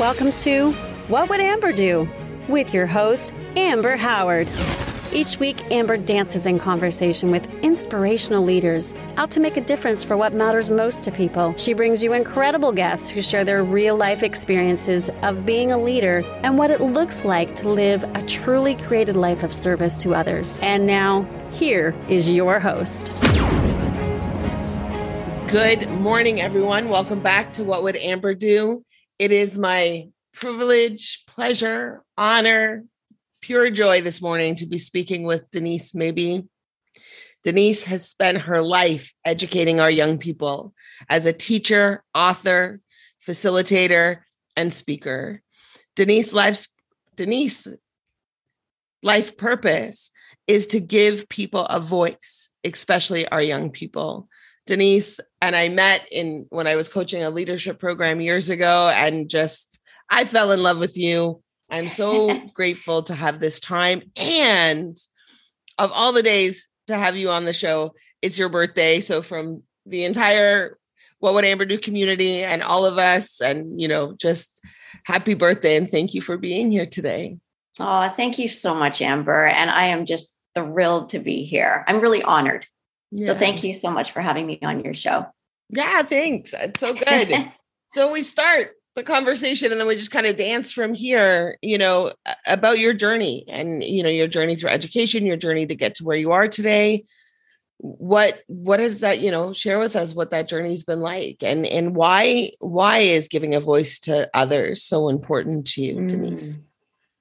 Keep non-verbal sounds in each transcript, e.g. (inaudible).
Welcome to What Would Amber Do? with your host, Amber Howard. Each week, Amber dances in conversation with inspirational leaders out to make a difference for what matters most to people. She brings you incredible guests who share their real life experiences of being a leader and what it looks like to live a truly created life of service to others. And now, here is your host. Good morning, everyone. Welcome back to What Would Amber Do? It is my privilege, pleasure, honor, pure joy this morning to be speaking with Denise Maybe. Denise has spent her life educating our young people as a teacher, author, facilitator, and speaker. Denise life's Denise life purpose is to give people a voice, especially our young people. Denise and I met in when I was coaching a leadership program years ago and just I fell in love with you. I'm so (laughs) grateful to have this time and of all the days to have you on the show, it's your birthday. So from the entire what would Amber do community and all of us and you know just happy birthday and thank you for being here today. Oh, thank you so much Amber and I am just thrilled to be here. I'm really honored yeah. So thank you so much for having me on your show. Yeah, thanks. It's so (laughs) good. so we start the conversation and then we just kind of dance from here, you know, about your journey and you know, your journey through education, your journey to get to where you are today. What what is that, you know, share with us what that journey's been like and and why why is giving a voice to others so important to you, mm.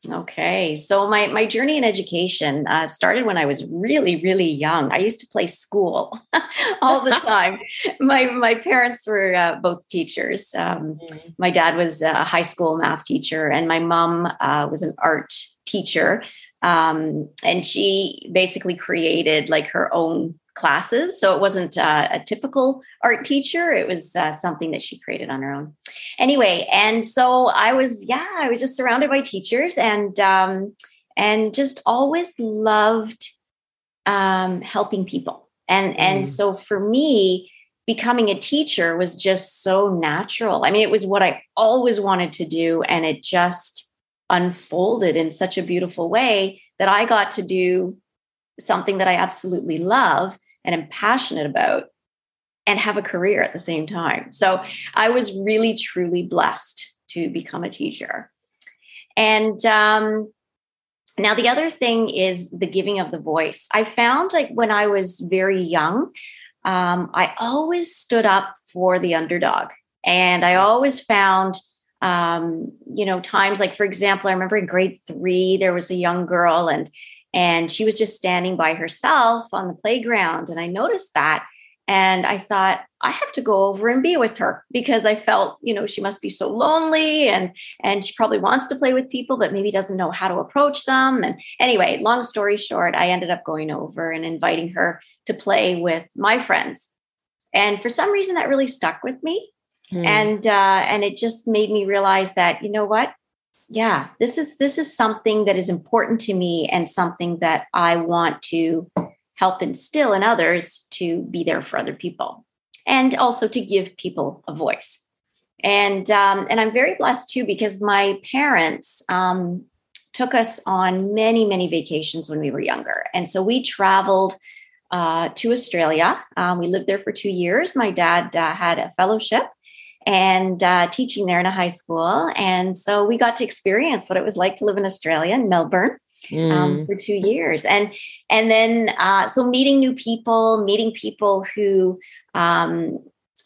Okay, so my my journey in education uh, started when I was really really young. I used to play school (laughs) all the (laughs) time. my my parents were uh, both teachers. Um, mm-hmm. My dad was a high school math teacher, and my mom uh, was an art teacher. Um, and she basically created like her own classes. So it wasn't uh, a typical art teacher. It was uh, something that she created on her own. Anyway, and so I was, yeah, I was just surrounded by teachers and um, and just always loved um, helping people. And mm. and so for me, becoming a teacher was just so natural. I mean, it was what I always wanted to do, and it just unfolded in such a beautiful way that I got to do something that I absolutely love and am passionate about and have a career at the same time. So I was really, truly blessed to become a teacher. And um, now the other thing is the giving of the voice. I found like when I was very young, um, I always stood up for the underdog. And I always found, um, you know, times like, for example, I remember in grade three, there was a young girl and and she was just standing by herself on the playground. And I noticed that. And I thought, I have to go over and be with her because I felt, you know, she must be so lonely and and she probably wants to play with people, but maybe doesn't know how to approach them. And anyway, long story short, I ended up going over and inviting her to play with my friends. And for some reason that really stuck with me. Hmm. And uh, and it just made me realize that, you know what? Yeah this is this is something that is important to me and something that i want to help instill in others to be there for other people and also to give people a voice. And um, and i'm very blessed too because my parents um, took us on many many vacations when we were younger. And so we traveled uh, to australia. Um, we lived there for two years. My dad uh, had a fellowship and uh, teaching there in a high school. And so we got to experience what it was like to live in Australia in Melbourne. Um, mm. Um, for two years and and then uh, so meeting new people meeting people who um,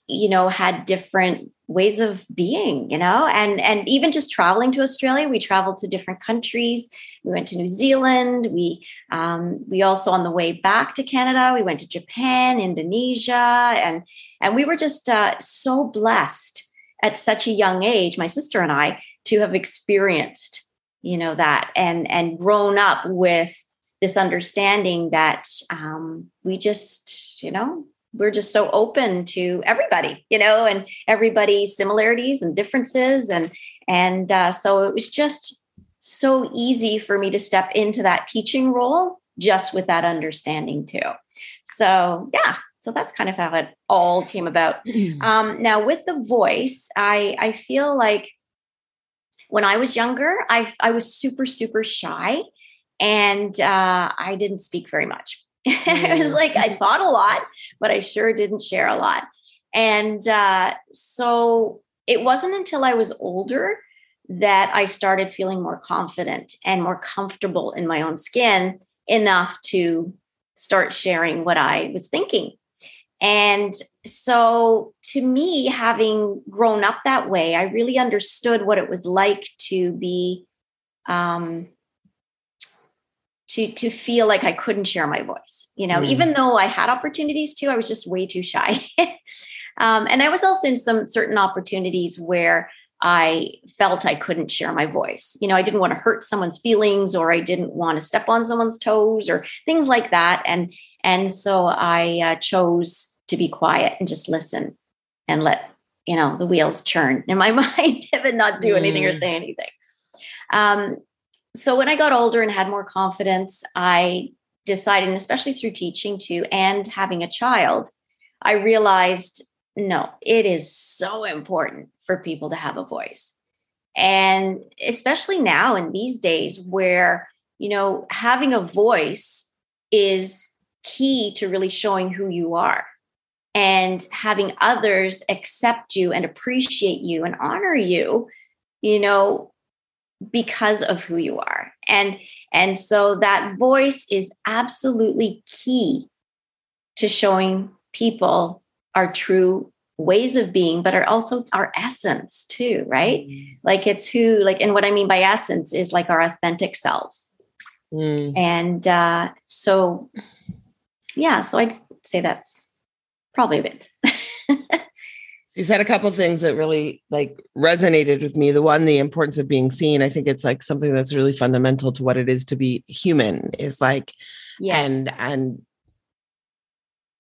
you know had different ways of being you know? And and even just traveling to australia we traveled to different countries. We went to new zealand. We um, we also on the way back to canada we went to japan indonesia and and we were just uh, so blessed at such a young age my sister and i to have experienced you know that and and grown up with this understanding that um, we just you know we're just so open to everybody you know and everybody's similarities and differences and and uh, so it was just so easy for me to step into that teaching role just with that understanding too so yeah so that's kind of how it all came about (clears throat) um, now with the voice i i feel like when I was younger, I I was super super shy, and uh, I didn't speak very much. (laughs) (laughs) It was like I thought a lot, but I sure didn't share a lot. And uh, so it wasn't until I was older that I started feeling more confident and more comfortable in my own skin enough to start sharing what I was thinking. And so, to me, having grown up that way, I really understood what it was like to be, um, to to feel like I couldn't share my voice. You know, mm. even though I had opportunities to, I was just way too shy. (laughs) um, and I was also in some certain opportunities where I felt I couldn't share my voice. You know, I didn't want to hurt someone's feelings or I didn't want to step on someone's toes or things like that. And and so I uh, chose to be quiet and just listen and let you know the wheels churn in my (laughs) mind and not do anything mm. or say anything. Um, so when I got older and had more confidence, I decided, and especially through teaching too, and having a child, I realized no, it is so important for people to have a voice. And especially now in these days where, you know, having a voice is key to really showing who you are and having others accept you and appreciate you and honor you, you know, because of who you are. And and so that voice is absolutely key to showing people our true ways of being but are also our essence too right mm. like it's who like and what i mean by essence is like our authentic selves mm. and uh so yeah so i'd say that's probably a bit (laughs) you said a couple of things that really like resonated with me the one the importance of being seen i think it's like something that's really fundamental to what it is to be human is like yes. and and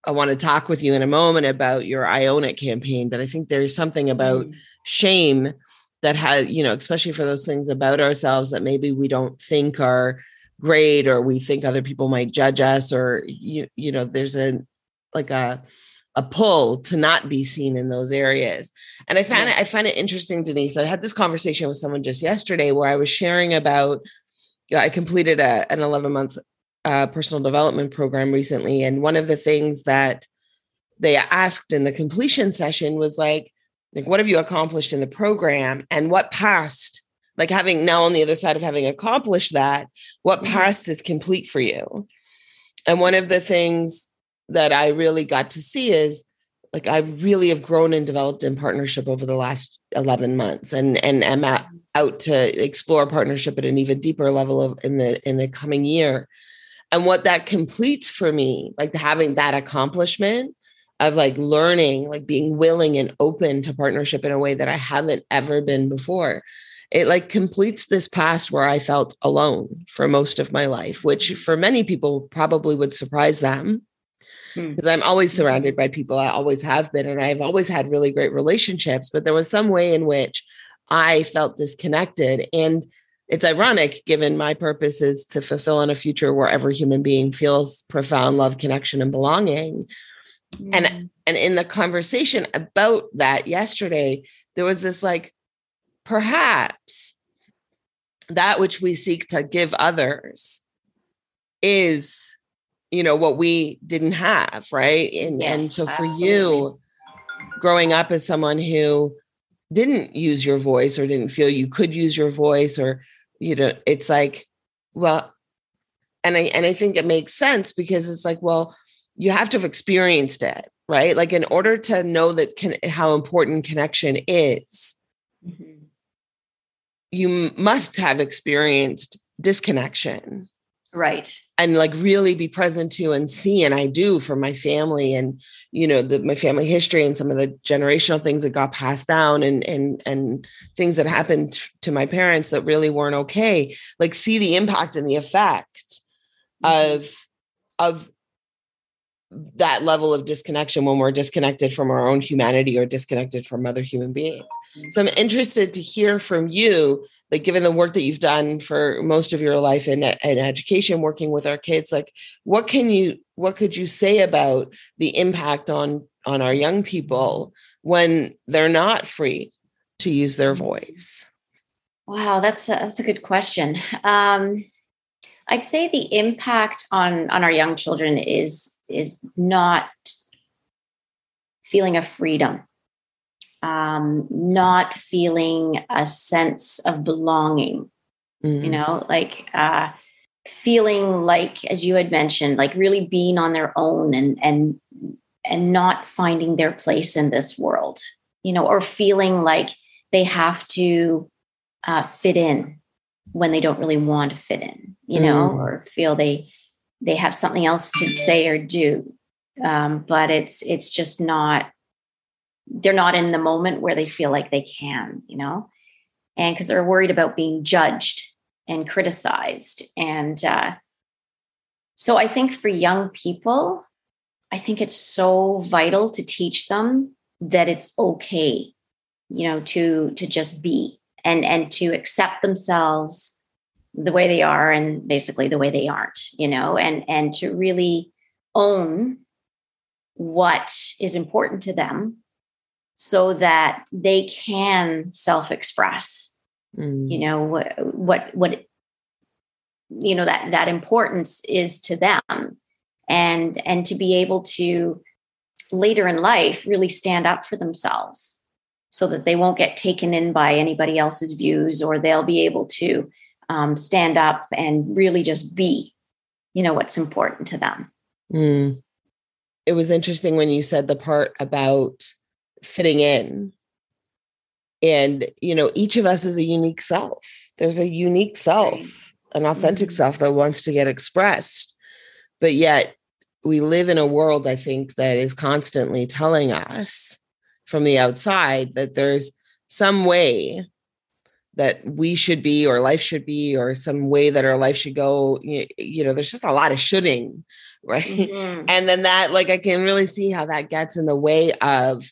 I want to talk with you in a moment about your I Own It campaign, but I think there's something about mm. shame that has, you know, especially for those things about ourselves that maybe we don't think are great or we think other people might judge us or you, you know, there's a like a a pull to not be seen in those areas. And I find yeah. it I find it interesting, Denise. I had this conversation with someone just yesterday where I was sharing about you know, I completed a, an 11 month uh, personal development program recently, and one of the things that they asked in the completion session was like, like, what have you accomplished in the program, and what past? Like having now on the other side of having accomplished that, what mm-hmm. past is complete for you? And one of the things that I really got to see is like I really have grown and developed in partnership over the last 11 months and and am at, out to explore partnership at an even deeper level of in the in the coming year. And what that completes for me like having that accomplishment of like learning like being willing and open to partnership in a way that i haven't ever been before it like completes this past where i felt alone for most of my life which for many people probably would surprise them because hmm. i'm always surrounded by people i always have been and i've always had really great relationships but there was some way in which i felt disconnected and it's ironic given my purpose is to fulfill in a future where every human being feels profound love connection and belonging mm. and and in the conversation about that yesterday there was this like perhaps that which we seek to give others is you know what we didn't have right and yes, and so for absolutely. you growing up as someone who didn't use your voice or didn't feel you could use your voice or you know it's like well and i and i think it makes sense because it's like well you have to have experienced it right like in order to know that can, how important connection is mm-hmm. you must have experienced disconnection right and like really be present to and see and i do for my family and you know the, my family history and some of the generational things that got passed down and and and things that happened to my parents that really weren't okay like see the impact and the effect mm-hmm. of of that level of disconnection when we're disconnected from our own humanity or disconnected from other human beings. So I'm interested to hear from you, like given the work that you've done for most of your life in, in education, working with our kids, like what can you, what could you say about the impact on on our young people when they're not free to use their voice? Wow, that's a, that's a good question. Um, I'd say the impact on on our young children is is not feeling a freedom, um, not feeling a sense of belonging. Mm-hmm. You know, like uh, feeling like, as you had mentioned, like really being on their own and and and not finding their place in this world. You know, or feeling like they have to uh, fit in when they don't really want to fit in, you know, mm. or feel they they have something else to say or do. Um, but it's it's just not they're not in the moment where they feel like they can, you know, and because they're worried about being judged and criticized. And uh, so I think for young people, I think it's so vital to teach them that it's okay, you know, to to just be and and to accept themselves the way they are and basically the way they aren't you know and and to really own what is important to them so that they can self-express mm. you know what what what you know that that importance is to them and and to be able to later in life really stand up for themselves so that they won't get taken in by anybody else's views or they'll be able to um, stand up and really just be you know what's important to them. Mm. it was interesting when you said the part about fitting in. And you know each of us is a unique self. There's a unique self an authentic mm-hmm. self that wants to get expressed. But yet we live in a world i think that is constantly telling us from the outside that there's some way that we should be or life should be or some way that our life should go you, you know there's just a lot of shoulding (laughs) right? Mm-hmm. and then that like i can really see how that gets in the way of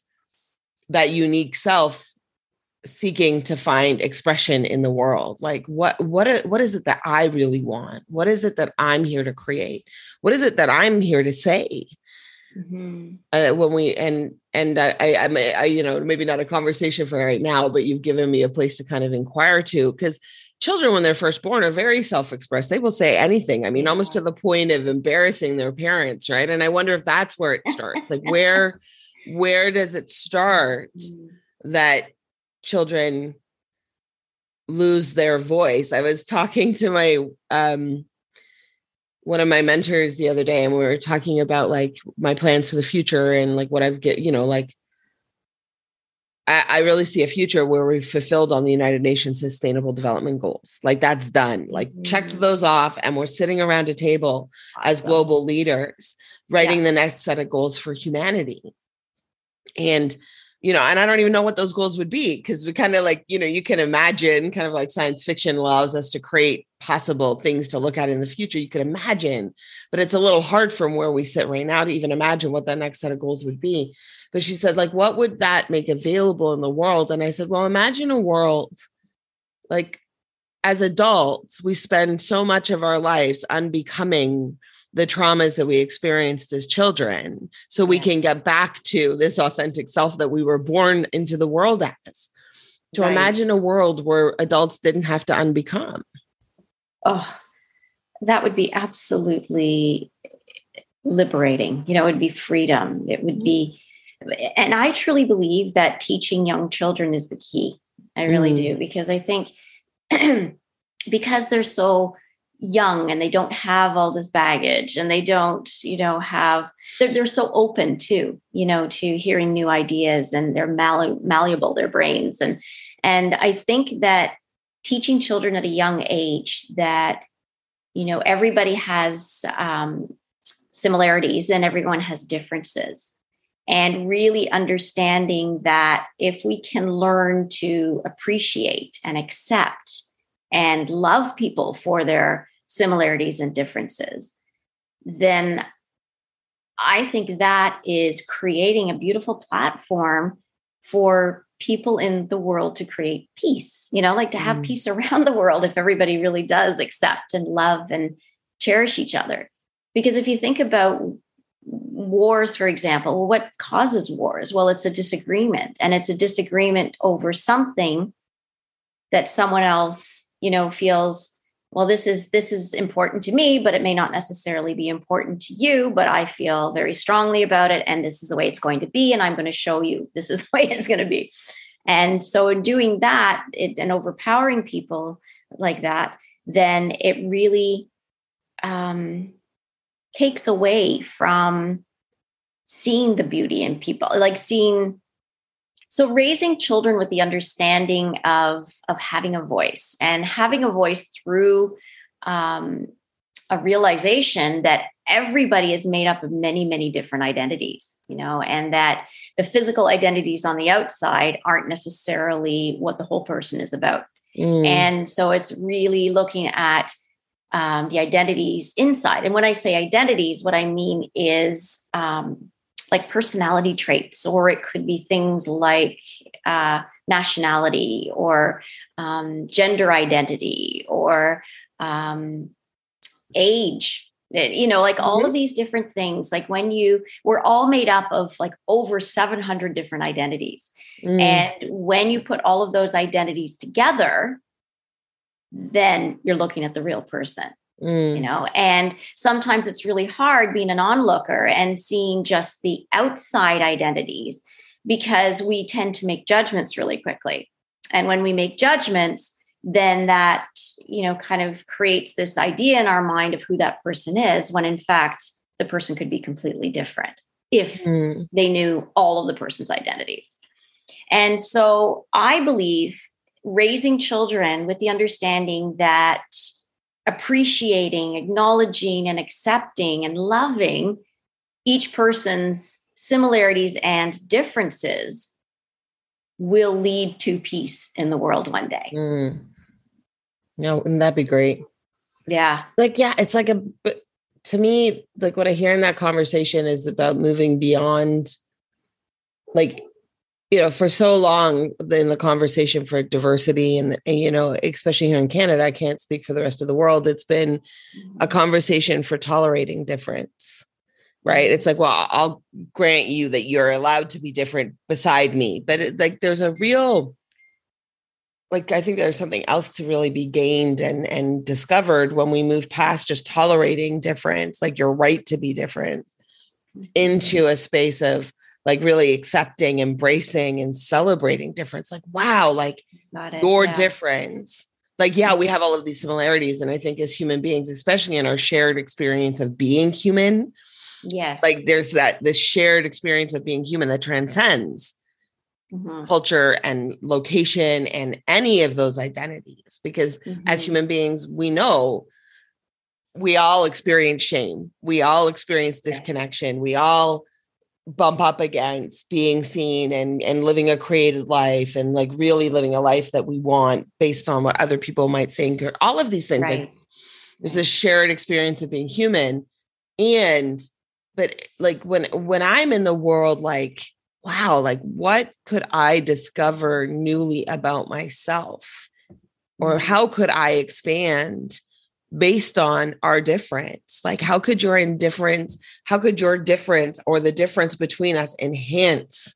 that unique self seeking to find expression in the world. Like what what what is it that i really want? What is it that i'm here to create? What is it that i'm here to say Mm-hmm. Uh, when we and and I, I, I, I, you know, maybe not a conversation for right now, but you've given me a place to kind of inquire to because children, when they're first born, are very self-expressed. They will say anything. I mean, yeah. almost to the point of embarrassing their parents, right? And I wonder if that's where it starts. like, where, (laughs) where does it start mm-hmm. that children lose their voice? I was talking to my um one of my mentors the other day and we were talking about like my plans for the future and like what I've get, you know, like I, I really see a future where we've fulfilled on the United Nations Sustainable Development Goals. Like that's done. Like mm-hmm. checked those off, and we're sitting around a table awesome. as global leaders, writing yeah. the next set of goals for humanity. And you know, and I don't even know what those goals would be because we kind of like, you know, you can imagine kind of like science fiction allows us to create possible things to look at in the future. You could imagine, but it's a little hard from where we sit right now to even imagine what that next set of goals would be. But she said, like, what would that make available in the world? And I said, well, imagine a world like as adults, we spend so much of our lives unbecoming the traumas that we experienced as children so we can get back to this authentic self that we were born into the world as to right. imagine a world where adults didn't have to unbecome oh that would be absolutely liberating. You know it would be freedom. It would be and i truly believe that teaching young children is the key. I really mm. do because i think (clears throat) because they're so young and they don't have all this baggage and they don't you know have they're, they're so open to you know to hearing new ideas and they're malleable, malleable their brains. And and i think that teaching children at a young age that you know everybody has um, similarities and everyone has differences. And really understanding that if we can learn to appreciate and accept and love people for their similarities and differences, then I think that is creating a beautiful platform for people in the world to create peace, you know, like to have mm. peace around (laughs) the world if everybody really does accept and love and cherish each other. Because if you think about wars, for example, what causes wars? Well, it's a disagreement, and it's a disagreement over something that someone else you know feels well this is this is important to me but it may not necessarily be important to you but i feel very strongly about it and this is the way it's going to be and i'm going to show you this is (laughs) the way it's going to be. And so in doing that it, and overpowering people like that then it really um, takes away from seeing the beauty in people like seeing so raising children with the understanding of of having a voice and having a voice through um, a realization that everybody is made up of many many different identities you know and that the physical identities on the outside aren't necessarily what the whole person is about mm. and so it's really looking at um, the identities inside and when i say identities what i mean is um, like personality traits, or it could be things like uh, nationality or um, gender identity or um, age eh, you know like all mm-hmm. of these different things like when you we're all made up of like over 700 different identities mm. and when you put all of those identities together then you're looking at the real person Mm. You know, and sometimes it's really hard being an onlooker and seeing just the outside identities because we tend to make judgments really quickly. And when we make judgments, then that, you know, kind of creates this idea in our mind of who that person is, when in fact, the person could be completely different if mm. they knew all of the person's identities. And so I believe raising children with the understanding that appreciating, acknowledging, and accepting and loving each person's similarities and differences will lead to peace in the world one day. Mm. No, wouldn't that be great? Yeah. Like, yeah, it's like a, to me, like what I hear in that conversation is about moving beyond like you know for so long in the conversation for diversity and, and, you know especially here in canada i can't speak for the rest of the world it's been a mm-hmm. conversation for tolerating difference right it's like well i'll grant you that you're allowed to be different beside me but it, like there's a real like i think there's something else to really be gained and and discovered when we move past just tolerating difference like your right to be different mm-hmm. into a space of like really accepting, embracing, and celebrating difference. Like, wow, like your yeah. difference. Like, yeah, we have all of these similarities. And I think as human beings, especially in our shared experience of being human, yes, like there's that this shared experience of being human that transcends mm-hmm. culture and location and any of those identities. Because mm-hmm. as human beings, we know we all experience shame, we all experience disconnection, we all bump up against being seen and and living a created life and like really living a life that we want based on what other people might think or all of these things right. like there's a shared experience of being human and but like when when i'm in the world like wow like what could i discover newly about myself or mm-hmm. how could i expand based on our difference. Like, how could your indifference, how could your difference or the difference between us enhance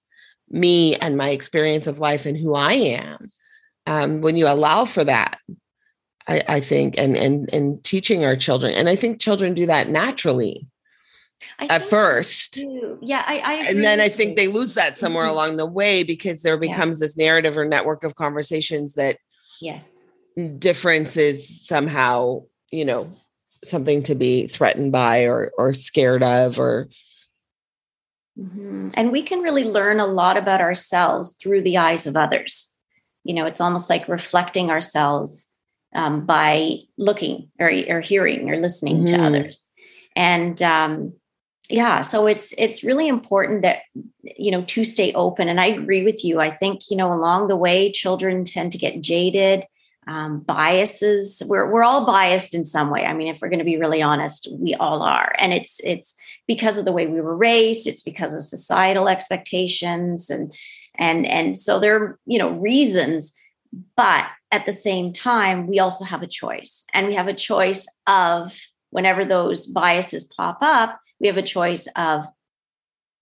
me and my experience of life and who I am? Um, when you allow for that, I, I think, and and and teaching our children, and I think children do that naturally. I at first. Yeah, I, I and then I think you. they lose that somewhere mm-hmm. along the way because there becomes yeah. this narrative or network of conversations that yes difference is somehow you know something to be threatened by or or scared of or mm-hmm. and we can really learn a lot about ourselves through the eyes of others. You know it's almost like reflecting ourselves um, by looking or, or hearing or listening mm-hmm. to others. And um, yeah so it's it's really important that you know to stay open. And i agree with you. I think you know along the way children tend to get jaded um, biases. We're, we're all biased in some way. I mean if we're going to be really honest we all are. And it's it's because of the way we were raised it's because of societal expectations and and and so there are you know reasons. But at the same time we also have a choice. And we have a choice of whenever those biases pop up we have a choice of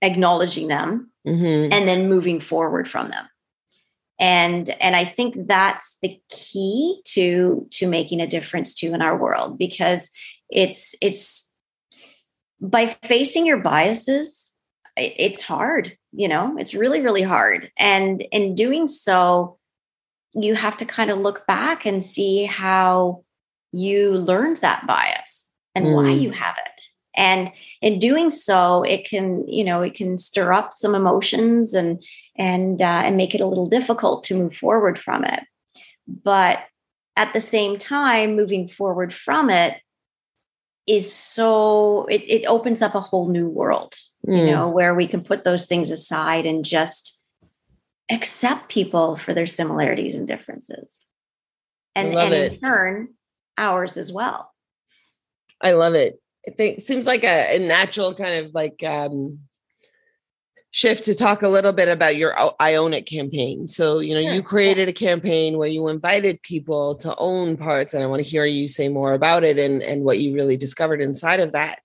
acknowledging them mm-hmm. and then moving forward from them and and i think that's the key to to making a difference too in our world because it's it's by facing your biases it's hard you know it's really really hard and in doing so you have to kind of look back and see how you learned that bias and mm. why you have it and in doing so it can you know it can stir up some emotions and and uh, and make it a little difficult to move forward from it. But at the same time moving forward from it is so it, it opens up a whole new world mm. you know where we can put those things aside and just accept people for their similarities and differences. And and in turn ours as well. I love it. I think seems like a, a natural kind of like um shift to talk a little bit about your I Own It campaign. So, you know, you created a campaign where you invited people to own parts, and I want to hear you say more about it and, and what you really discovered inside of that.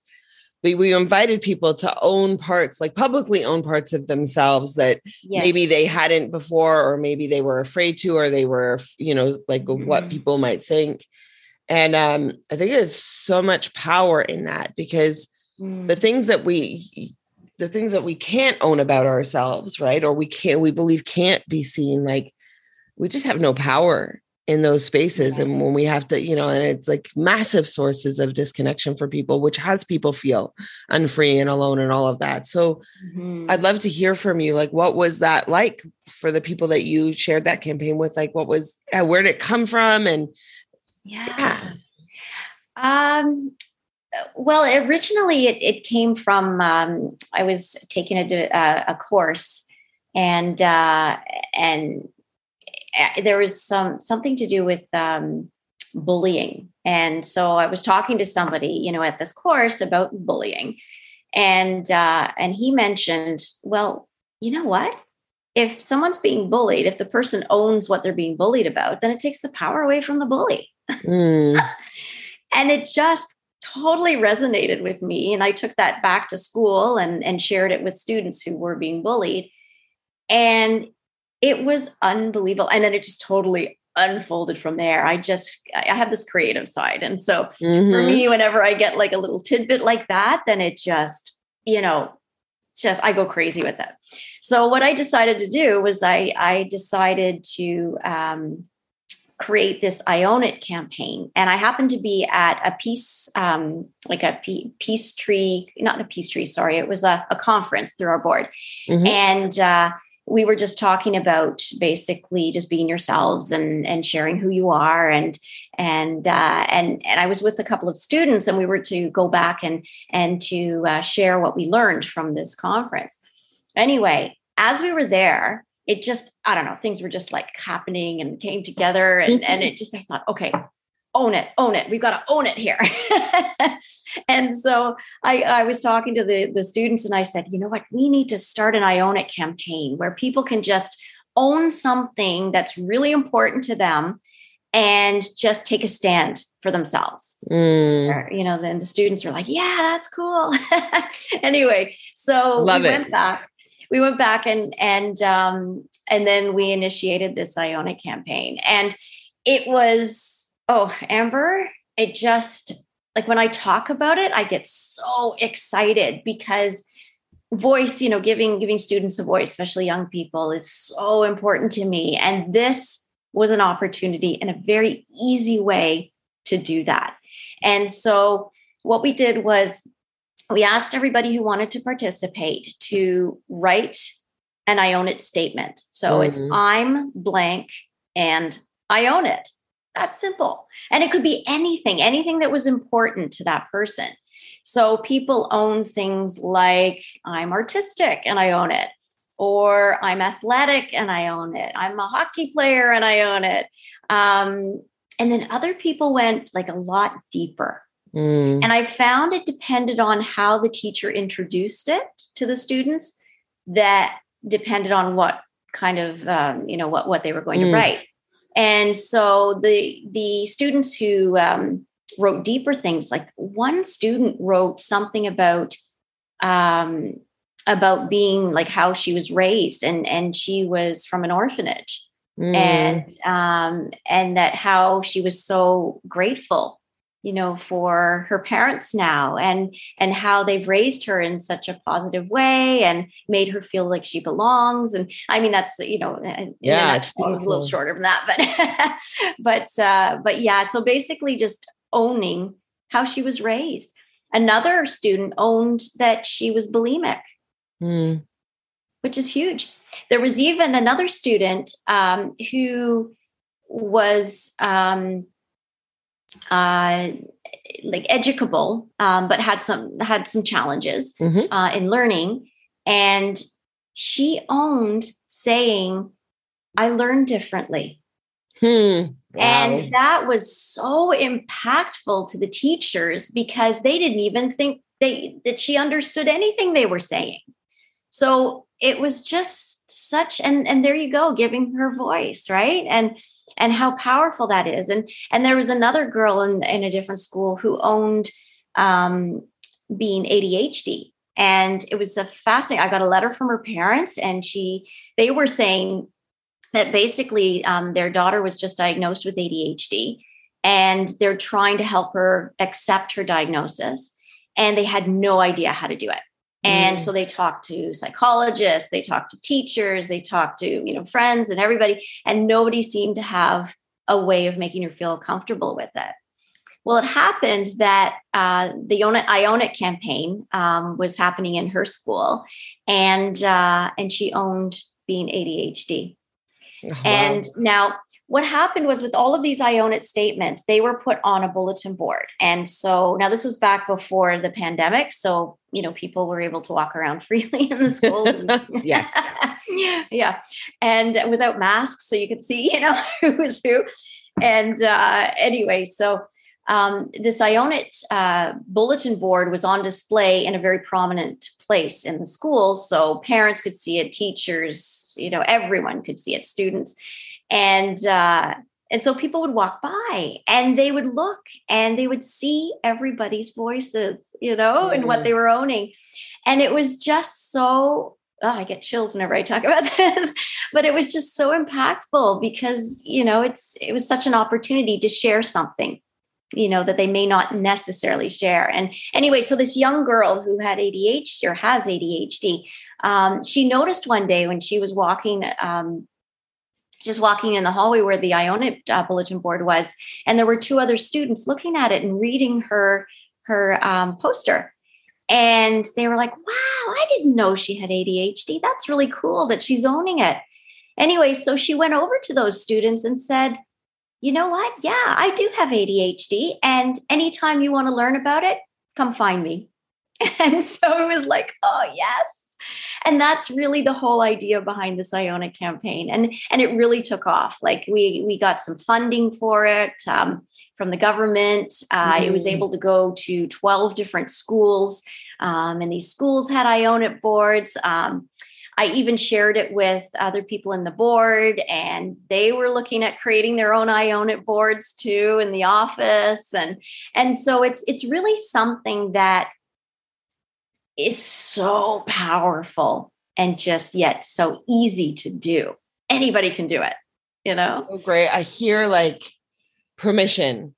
But we invited people to own parts, like publicly own parts of themselves that yes. maybe they hadn't before, or maybe they were afraid to, or they were, you know, like mm-hmm. what people might think. And um, I think there's so much power in that because mm. the things that we the things that we can't own about ourselves, right? Or we can't, we believe can't be seen, like we just have no power in those spaces. Yeah. And when we have to, you know, and it's like massive sources of disconnection for people, which has people feel unfree and alone and all of that. So mm-hmm. I'd love to hear from you. Like, what was that like for the people that you shared that campaign with? Like, what was, uh, where did it come from? And yeah. yeah. Um, well, originally it, it came from um, I was taking a, a, a course, and uh, and there was some something to do with um, bullying, and so I was talking to somebody, you know, at this course about bullying, and uh, and he mentioned, well, you know what? If someone's being bullied, if the person owns what they're being bullied about, then it takes the power away from the bully. Mm. (laughs) and it just totally resonated with me and i took that back to school and and shared it with students who were being bullied. And it was unbelievable and then it just totally unfolded from there. I just i have this creative side and so mm-hmm. for me whenever i get like a little tidbit like that then it just you know just i go crazy with it. So what i decided to do was i i decided to um create this I Own It campaign. And I happened to be at a peace, um, like a peace tree, not a peace tree, sorry, it was a, a conference through our board. Mm-hmm. And uh, we were just talking about basically just being yourselves and and sharing who you are and and uh, and and I was with a couple of students and we were to go back and and to uh, share what we learned from this conference. Anyway, as we were there, it just i don't know things were just like happening and came together and and it just i thought okay own it own it. We've got to own it here. (laughs) And so I, I was talking to the the students and i said you know what? We need to start an i own it campaign where people can just own something that's really important to them and just take a stand for themselves. Mm. or, you know then the students are like yeah that's cool. (laughs) Anyway so Love we it. went back we went back and and um, and then we initiated this I Own It campaign, and it was oh Amber, it just like when I talk about it, I get so excited because voice you know giving giving students a voice especially young people is so important to me. And this was an opportunity and a very easy way to do that. And so what we did was we asked everybody who wanted to participate to write an I own it statement. So mm-hmm. it's I'm blank and I own it. That's simple. And it could be anything, anything that was important to that person. So people own things like I'm artistic and I own it, or I'm athletic and I own it. I'm a hockey player and I own it. Um, and then other people went like a lot deeper. Mm. And I found it depended on how the teacher introduced it to the students that depended on what kind of um, you know what what they were going mm. to write. And so the the students who um, wrote deeper things, like one student wrote something about um, about being like how she was raised, and and she was from an orphanage. mm. and um, and that how she was so grateful you know for her parents now and and how they've raised her in such a positive way and made her feel like she belongs. And i mean that's you know yeah it's a little shorter than that but (laughs) but uh but yeah so basically just owning how she was raised. Another student owned that she was bulimic. Mm. which is huge. There was even another student um, who was um, uh, like educable, um, but had some had some challenges mm-hmm. uh, in learning, and she owned saying, "I learn differently." Hmm. Wow. And that was so impactful to the teachers because they didn't even think they that she understood anything they were saying. So it was just such and and there you go giving her voice, right? And and how powerful that is. And and there was another girl in, in a different school who owned um, being ADHD. And it was a fascinating. I got a letter from her parents, and she they were saying that basically um, their daughter was just diagnosed with ADHD, and they're trying to help her accept her diagnosis, and they had no idea how to do it. And mm. so they talked to psychologists, they talked to teachers, they talked to, you know, friends and everybody, and nobody seemed to have a way of making her feel comfortable with it. Well, it happened that uh, the Own It, I Own It campaign um, was happening in her school, and uh, and she owned being ADHD. Wow. And now what happened was with all of these I own it statements, they were put on a bulletin board. And so now this was back before the pandemic. So, you know, people were able to walk around (laughs) freely in the school. (laughs) yes. (laughs) yeah. And without masks. So you could see, you know, who was who. And uh, anyway, so um, this I own it uh, bulletin board was on display in a very prominent place in the school. So parents could see it, teachers, you know, everyone could see it, students and uh, and so people would walk by and they would look and they would see everybody's voices, you know, mm-hmm. and what they were owning. And it was just so, oh, I get chills whenever I talk (laughs) about this, but it was just so impactful because, you know, it's, it was such an opportunity to share something, you know, that they may not necessarily share. And anyway, so this young girl who had ADHD or has ADHD, um, she noticed one day when she was walking um, just walking in the hallway where the I Own It uh, bulletin board was, and there were two other students looking at it and reading her her um, poster, and they were like, "Wow, I didn't know she had ADHD. That's really cool that she's owning it." Anyway, so she went over to those students and said, "You know what? Yeah, I do have ADHD, and anytime you want to learn about it, come find me." (laughs) And so it was like, "Oh yes." And that's really the whole idea behind this I Own It campaign and and it really took off like we we got some funding for it um, from the government uh, mm. it was mm. able to go to 12 different schools um, and these schools had I Own It boards um, I even shared it with other people in the board, and they were looking at creating their own I own it boards too in the office, and and so it's it's really something that is so powerful and just yet so easy to do. Anybody can do it, you know? Oh, great. I hear like permission.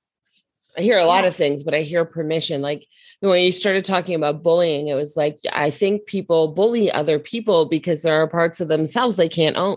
I hear a lot yeah. of things, but I hear permission. Like when you started talking about bullying, it was like, I think people bully other people because there are parts of themselves they can't own.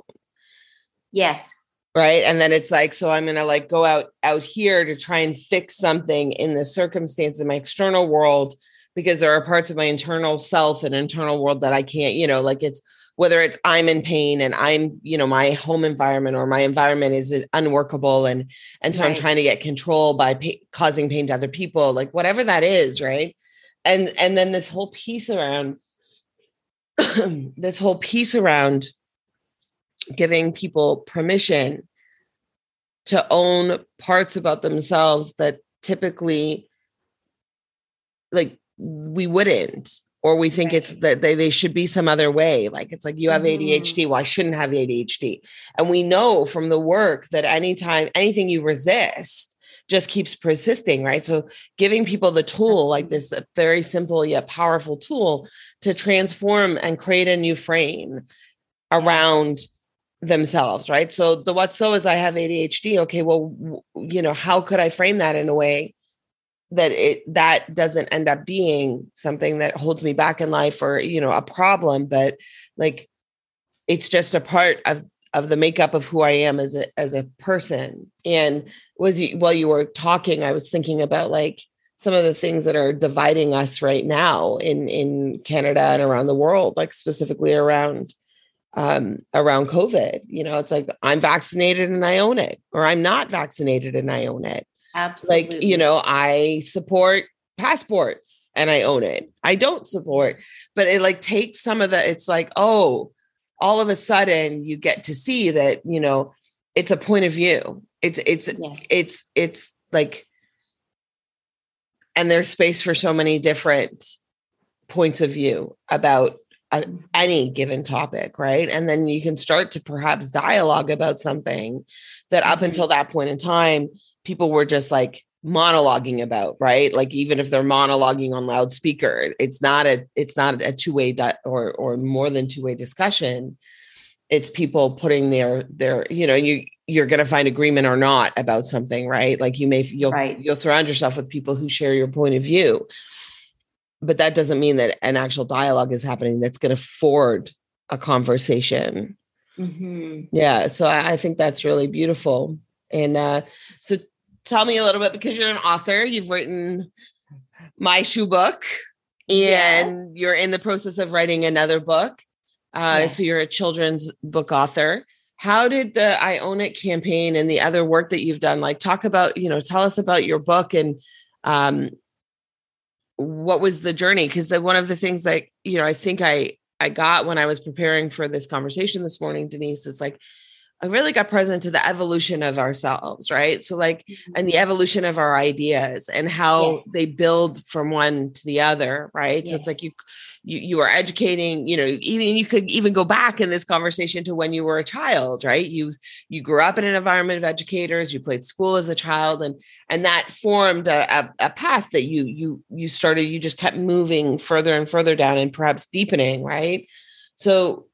Yes. Right. And then it's like, so I'm going to like go out out here to try and fix something in the circumstance in my external world because there are parts of my internal self and internal world that I can't, you know, like it's whether it's I'm in pain and I'm, you know, my home environment or my environment is unworkable and and so right. I'm trying to get control by pa- causing pain to other people, like whatever that is, right? And and then this whole piece around (clears throat) this whole piece around giving people permission to own parts about themselves that typically like we wouldn't or we think right. it's that they, they should be some other way like it's like you have mm. adhd well i shouldn't have adhd and we know from the work that anytime anything you resist just keeps persisting right so giving people the tool like this very simple yet powerful tool to transform and create a new frame around themselves, right? So the what so is I have ADHD. Okay, well, you know, how could I frame that in a way that it that doesn't end up being something that holds me back in life or you know a problem, but like it's just a part of of the makeup of who I am as a as a person. And was you while you were talking, I was thinking about like some of the things that are dividing us right now in in Canada and around the world, like specifically around um, around COVID. You know, it's like I'm vaccinated and I own it, or I'm not vaccinated and I own it. Absolutely. Like, you know, I support passports and I own it. I don't support, but it like takes some of the, it's like, oh, all of a sudden you get to see that, you know, it's a point of view. It's, it's, yeah. it's, it's like, and there's space for so many different points of view about mm-hmm. any given topic, right? And then you can start to perhaps dialogue about something that up mm-hmm. until that point in time, people were just like monologuing about, right? Like even if they're monologuing on loudspeaker, it's not a it's not a two-way di- or or more than two-way discussion. It's people putting their their, you know, you you're going to find agreement or not about something, right? Like you may you'll right. you'll surround yourself with people who share your point of view but that doesn't mean that an actual dialogue is happening that's going to forward a conversation. Mm-hmm. Yeah. So I, I, think that's really beautiful. And uh, so tell me a little bit because you're an author, you've written my shoe book and yeah. you're in the process of writing another book. Uh, yeah. So you're a children's book author. How did the I Own It campaign and the other work that you've done, like talk about, you know, tell us about your book and um, what was the journey because one of the things that you know i think i i got when i was preparing for this conversation this morning denise is like I really got present to the evolution of ourselves, right? So, like, mm-hmm. and the evolution of our ideas and how yes. they build from one to the other, right? Yes. So it's like you, you, you are educating. You know, even you could even go back in this conversation to when you were a child, right? You you grew up in an environment of educators. You played school as a child, and and that formed a, a, a path that you you you started. You just kept moving further and further down, and perhaps deepening, right? So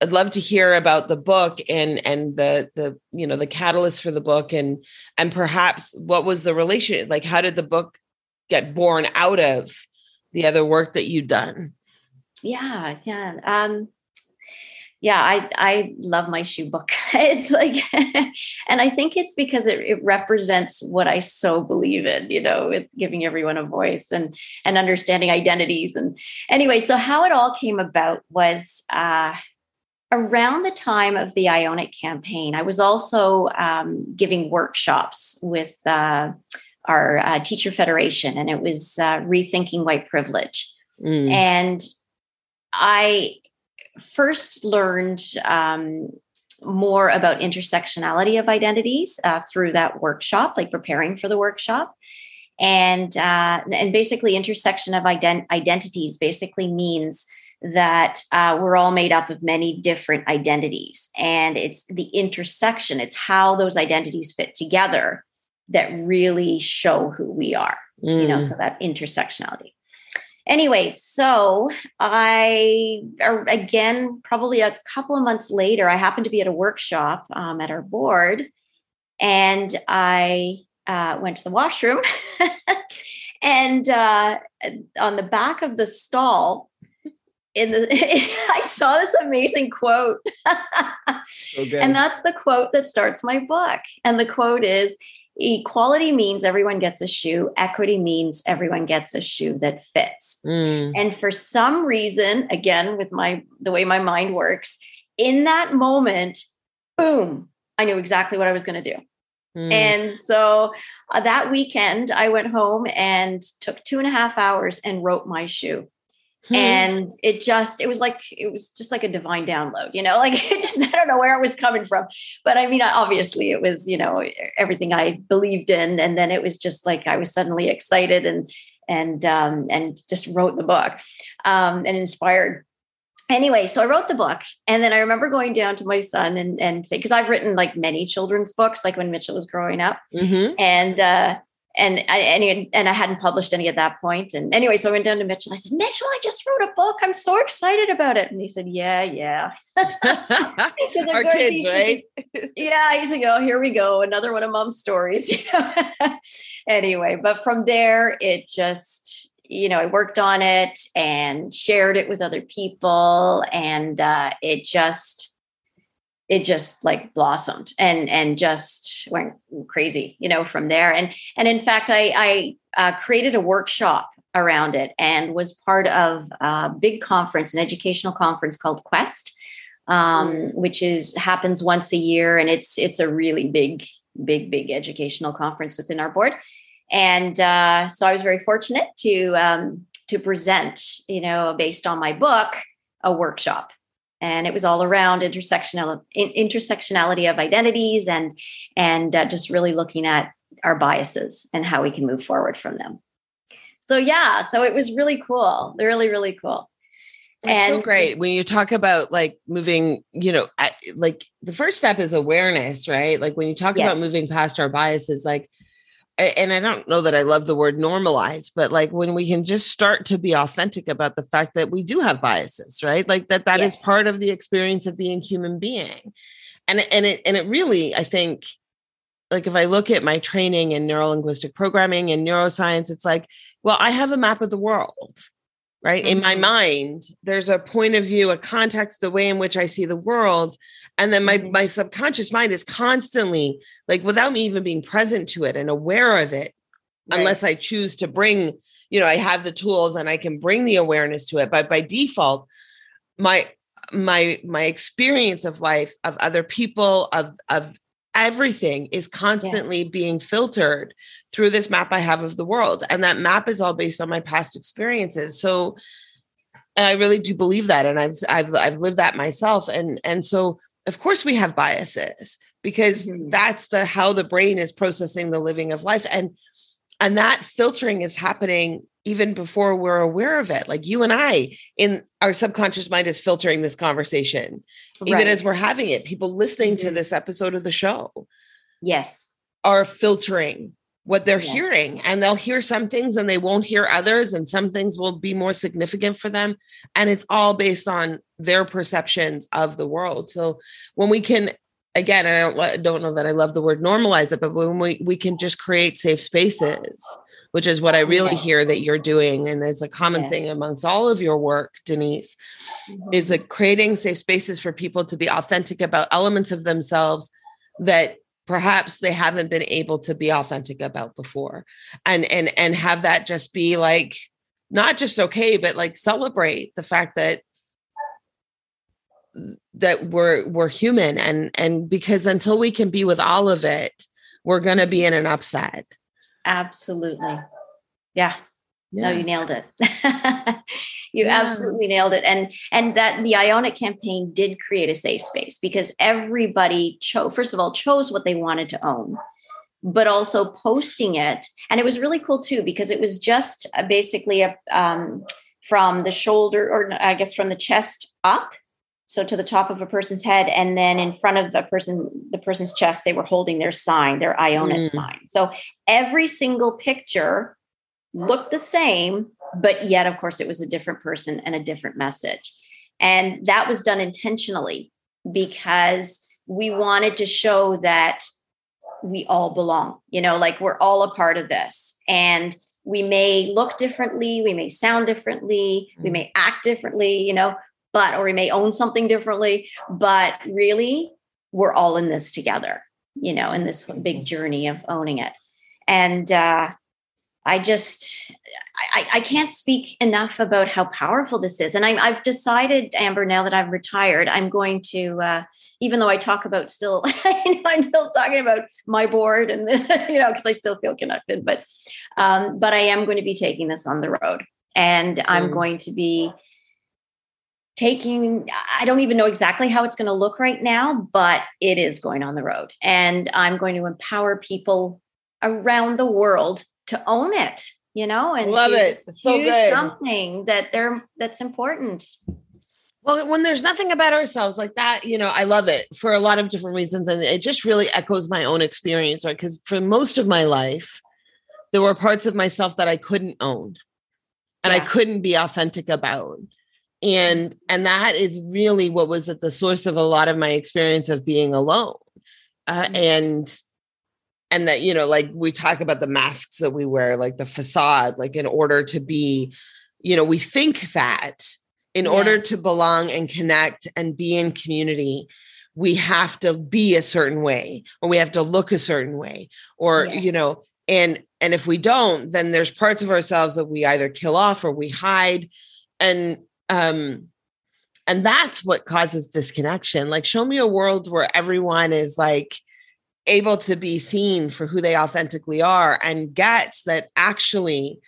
I'd love to hear about the book and and the the you know the catalyst for the book and and perhaps what was the relation like how did the book get born out of the other work that you'd done? Yeah, yeah. Um yeah, I I love my shoe book. (laughs) It's like (laughs) and I think it's because it, it represents what I so believe in, you know, with giving everyone a voice and and understanding identities. And anyway, so how it all came about was uh around the time of the I Own It campaign, I was also um, giving workshops with uh, our uh, teacher federation, and it was uh, rethinking white privilege. Mm. And I first learned um, more about intersectionality of identities uh, through that workshop, like preparing for the workshop. And uh, and basically, intersection of ident- identities basically means that uh, we're all made up of many different identities and it's the intersection it's how those identities fit together that really show who we are mm. you know so mm. that intersectionality anyway so i again probably a couple of months later i happened to be at a workshop um, at our board and i uh, went to the washroom (laughs) and uh, on the back of the stall in the (laughs) I saw this amazing quote. okay. And that's the quote that starts my book. And the quote is equality means everyone gets a shoe, equity means everyone gets a shoe that fits. Mm. And for some reason, again with my the way my mind works, in that moment, boom, I knew exactly what I was going to do. Mm. And so uh, that weekend, I went home and took two and a half hours and wrote my shoe. Hmm. And it just, it was like, it was just like a divine download, you know, (laughs) like it just, I don't know where it was coming from. But I mean, obviously it was, you know, everything I believed in. And then it was just like I was suddenly excited and, and, um, and just wrote the book um, and inspired anyway, so I wrote the book, and then I remember going down to my son and and say because I've written like many children's books, like when Mitchell was growing up, mm-hmm. and uh, and I and, and I hadn't published any at that point. And anyway, so I went down to Mitchell. I said, Mitchell, I just wrote a book. I'm so excited about it. And he said, Yeah, yeah. (laughs) (laughs) Our kids, right? (laughs) yeah. He's like, Oh, here we go. Another one of mom's stories. anyway, but from there, it just, you know, I worked on it and shared it with other people. And uh, it just, it just like blossomed and and just went crazy you know from there. And and in fact i i uh, created a workshop around it and was part of a big conference an educational conference called quest um, mm. which is happens once a year and it's it's a really big big big educational conference within our board. And uh, so i was very fortunate to um, to present you know based on my book a workshop and it was all around intersectional intersectionality of identities and and uh, just really looking at our biases and how we can move forward from them. So yeah so it was really cool really really cool. That's and so great. When you talk about like moving you know like the first step is awareness right? Like when you talk yes. about moving past our biases like and I don't know that I love the word normalize, but like when we can just start to be authentic about the fact that we do have biases, right? Like that that yes. is part of the experience of being human being. And and it and it really, I think, like if I look at my training in neurolinguistic programming and neuroscience, it's like, well, I have a map of the world right in my mm-hmm. mind there's a point of view a context the way in which i see the world and then my mm-hmm. my subconscious mind is constantly like without me even being present to it and aware of it right. unless i choose to bring you know i have the tools and i can bring the awareness to it but by default my my my experience of life of other people of of everything is constantly yeah. being filtered through this map I have of the world. And that map is all based on my past experiences. So and I really do believe that. And I've I've I've lived that myself. And and so of course we have biases because mm-hmm. that's the how the brain is processing the living of life. And and that filtering is happening even before we're aware of it like you and i in our subconscious mind is filtering this conversation right. even as we're having it people listening mm-hmm. to this episode of the show yes are filtering what they're yeah. hearing and they'll hear some things and they won't hear others and some things will be more significant for them and it's all based on their perceptions of the world so when we can again i don't, don't know that i love the word normalize it but when we, we can just create safe spaces which is what I really yes. hear that you're doing. And is a common yes. thing amongst all of your work, Denise, mm-hmm. is that creating safe spaces for people to be authentic about elements of themselves that perhaps they haven't been able to be authentic about before. And and and have that just be like not just okay, but like celebrate the fact that that we're we're human and and because until we can be with all of it we're going to be in an upset Absolutely. Yeah. yeah. No, you nailed it. (laughs) you yeah. absolutely nailed it. And and that the I Own It campaign did create a safe space because everybody chose first of all chose what they wanted to own but also posting it and it was really cool too because it was just basically a um, from the shoulder or i guess from the chest up so to the top of a person's head and then in front of the person the person's chest they were holding their sign their I Own It mm. sign so every single picture looked the same but yet of course it was a different person and a different message and that was done intentionally because we wanted to show that we all belong you know like we're all a part of this and we may look differently we may sound differently we mm. may act differently you know but or we may own something differently but really we're all in this together you know in this big journey of owning it and uh I just I, I can't speak enough about how powerful this is. And I, I've decided, Amber, now that I'm retired, I'm going to, uh, even though I talk about still, (laughs) I'm still talking about my board and the, (laughs) you know, because I still feel connected. But um, but I am going to be taking this on the road, and I'm mm. going to be taking i don't even know exactly how it's going to look right now but it is going on the road and i'm going to empower people around the world to own it you know and love it so use good. something that they're that's important well when there's nothing about ourselves like that you know i love it for a lot of different reasons and it just really echoes my own experience right because for most of my life there were parts of myself that I couldn't own and yeah. I couldn't be authentic about. And and that is really what was at the source of a lot of my experience of being alone. Uh, mm-hmm. and and that you know like we talk about the masks that we wear like the facade like in order to be you know we think that in yeah. order to belong and connect and be in community we have to be a certain way or we have to look a certain way or you know and and if we don't then there's parts of ourselves that we either kill off or we hide and um and that's what causes disconnection like show me a world where everyone is like able to be seen for who they authentically are and gets that actually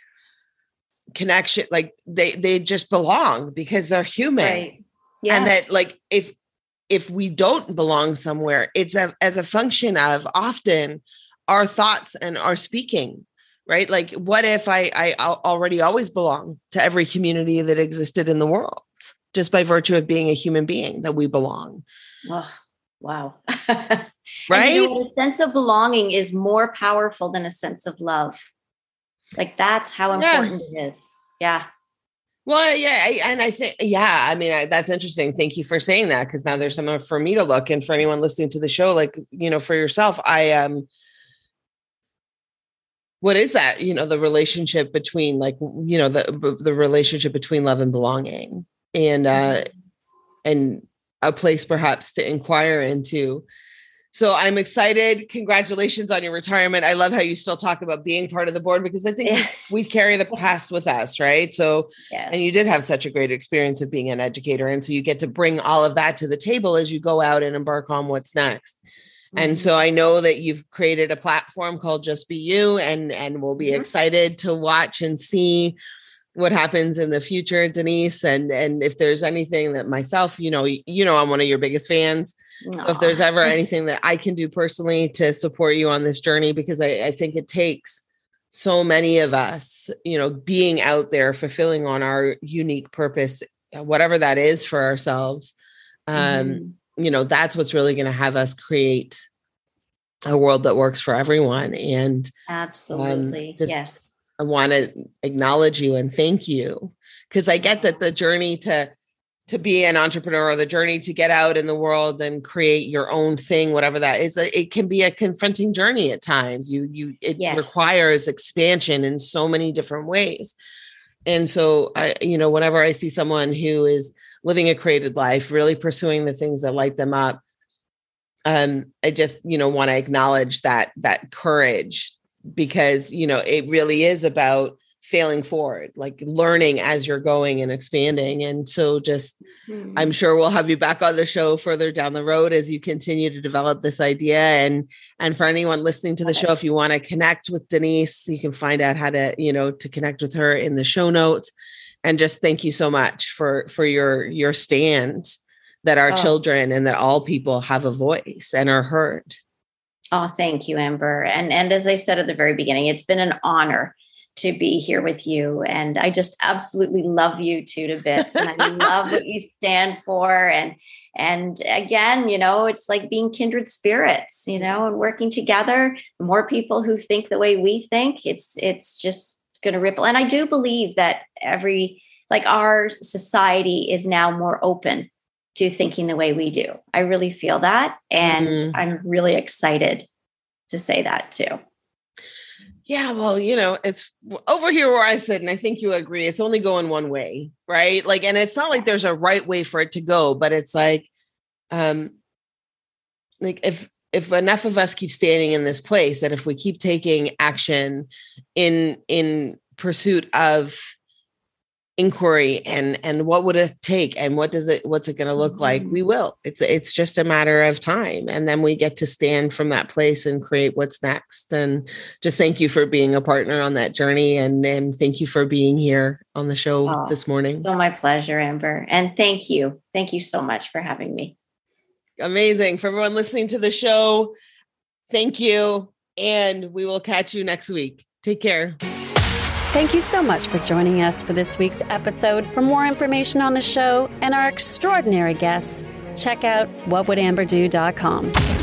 connection like they they just belong because they're human right. yeah. and that like if if we don't belong somewhere, it's a, as a function of often our thoughts and our speaking, right? Like, what if I, I already always belong to every community that existed in the world just by virtue of being a human being that we belong? Oh, wow. (laughs) right? You know, a sense of belonging is more powerful than a sense of love. Like, that's how important yeah. it is. Yeah. Well, yeah, I, and I think, yeah, I mean, I, that's interesting. Thank you for saying that because now there's somewhere for me to look, and for anyone listening to the show, like you know, for yourself, I um, what is that? You know, the relationship between like you know the the relationship between love and belonging, and uh, mm-hmm. and a place perhaps to inquire into so I'm excited. Congratulations on your retirement. I love how you still talk about being part of the board because I think yeah. (laughs) we, carry the past with us, right? So, yeah. and you did have such a great experience of being an educator. And so you get to bring all of that to the table as you go out and embark on what's next. Mm-hmm. And so I know that you've created a platform called Just Be You, and and we'll be mm-hmm. excited to watch and see what happens in the future, Denise. And and if there's anything that myself, you know, you know, I'm one of your biggest fans. So if there's ever anything that I can do personally to support you on this journey, because I, I think it takes so many of us, you know, being out there, fulfilling on our unique purpose, whatever that is for ourselves. Um, mm-hmm. You know, that's what's really going to have us create a world that works for everyone. And um, absolutely, um, just, yes. I want to acknowledge you and thank you because I get that the journey to to be an entrepreneur or the journey to get out in the world and create your own thing whatever that is it can be a confronting journey at times you you it yes. requires expansion in so many different ways and so i you know whenever i see someone who is living a created life really pursuing the things that light them up. Um i just you know want to acknowledge that that courage because you know it really is about failing forward like learning as you're going and expanding. And so just mm-hmm. i'm sure we'll have you back on the show further down the road as you continue to develop this idea. And and for anyone listening to the show if you want to connect with denise you can find out how to you know to connect with her in the show notes and just thank you so much for for your your stand that our oh. children and that all people have a voice and are heard oh thank you amber and and as i said at the very beginning it's been an honor to be here with you. And I just absolutely love you two to bits. And I (laughs) love what you stand for. And and again, you know, it's like being kindred spirits, you know, and working together. The more people who think the way we think, it's it's just going to ripple. And I do believe that every like our society is now more open to thinking the way we do. I really feel that. And mm-hmm. I'm really excited to say that too. Yeah, well, you know, it's over here where I sit, and I think you agree, it's only going one way, right? Like, and it's not like there's a right way for it to go, but it's like, um, like if if enough of us keep standing in this place, and if we keep taking action in in pursuit of inquiry and and what would it take and what does it what's it going to look mm-hmm. like we will. It's it's just a matter of time and then we get to stand from that place and create what's next. And just thank you for being a partner on that journey and and thank you for being here on the show oh, this morning. so my pleasure amber. And thank you. Thank you so much for having me amazing for everyone listening to the show thank you and we will catch you next week take care Thank you so much for joining us for this week's episode. For more information on the show and our extraordinary guests, check out whatwouldamberdo.com.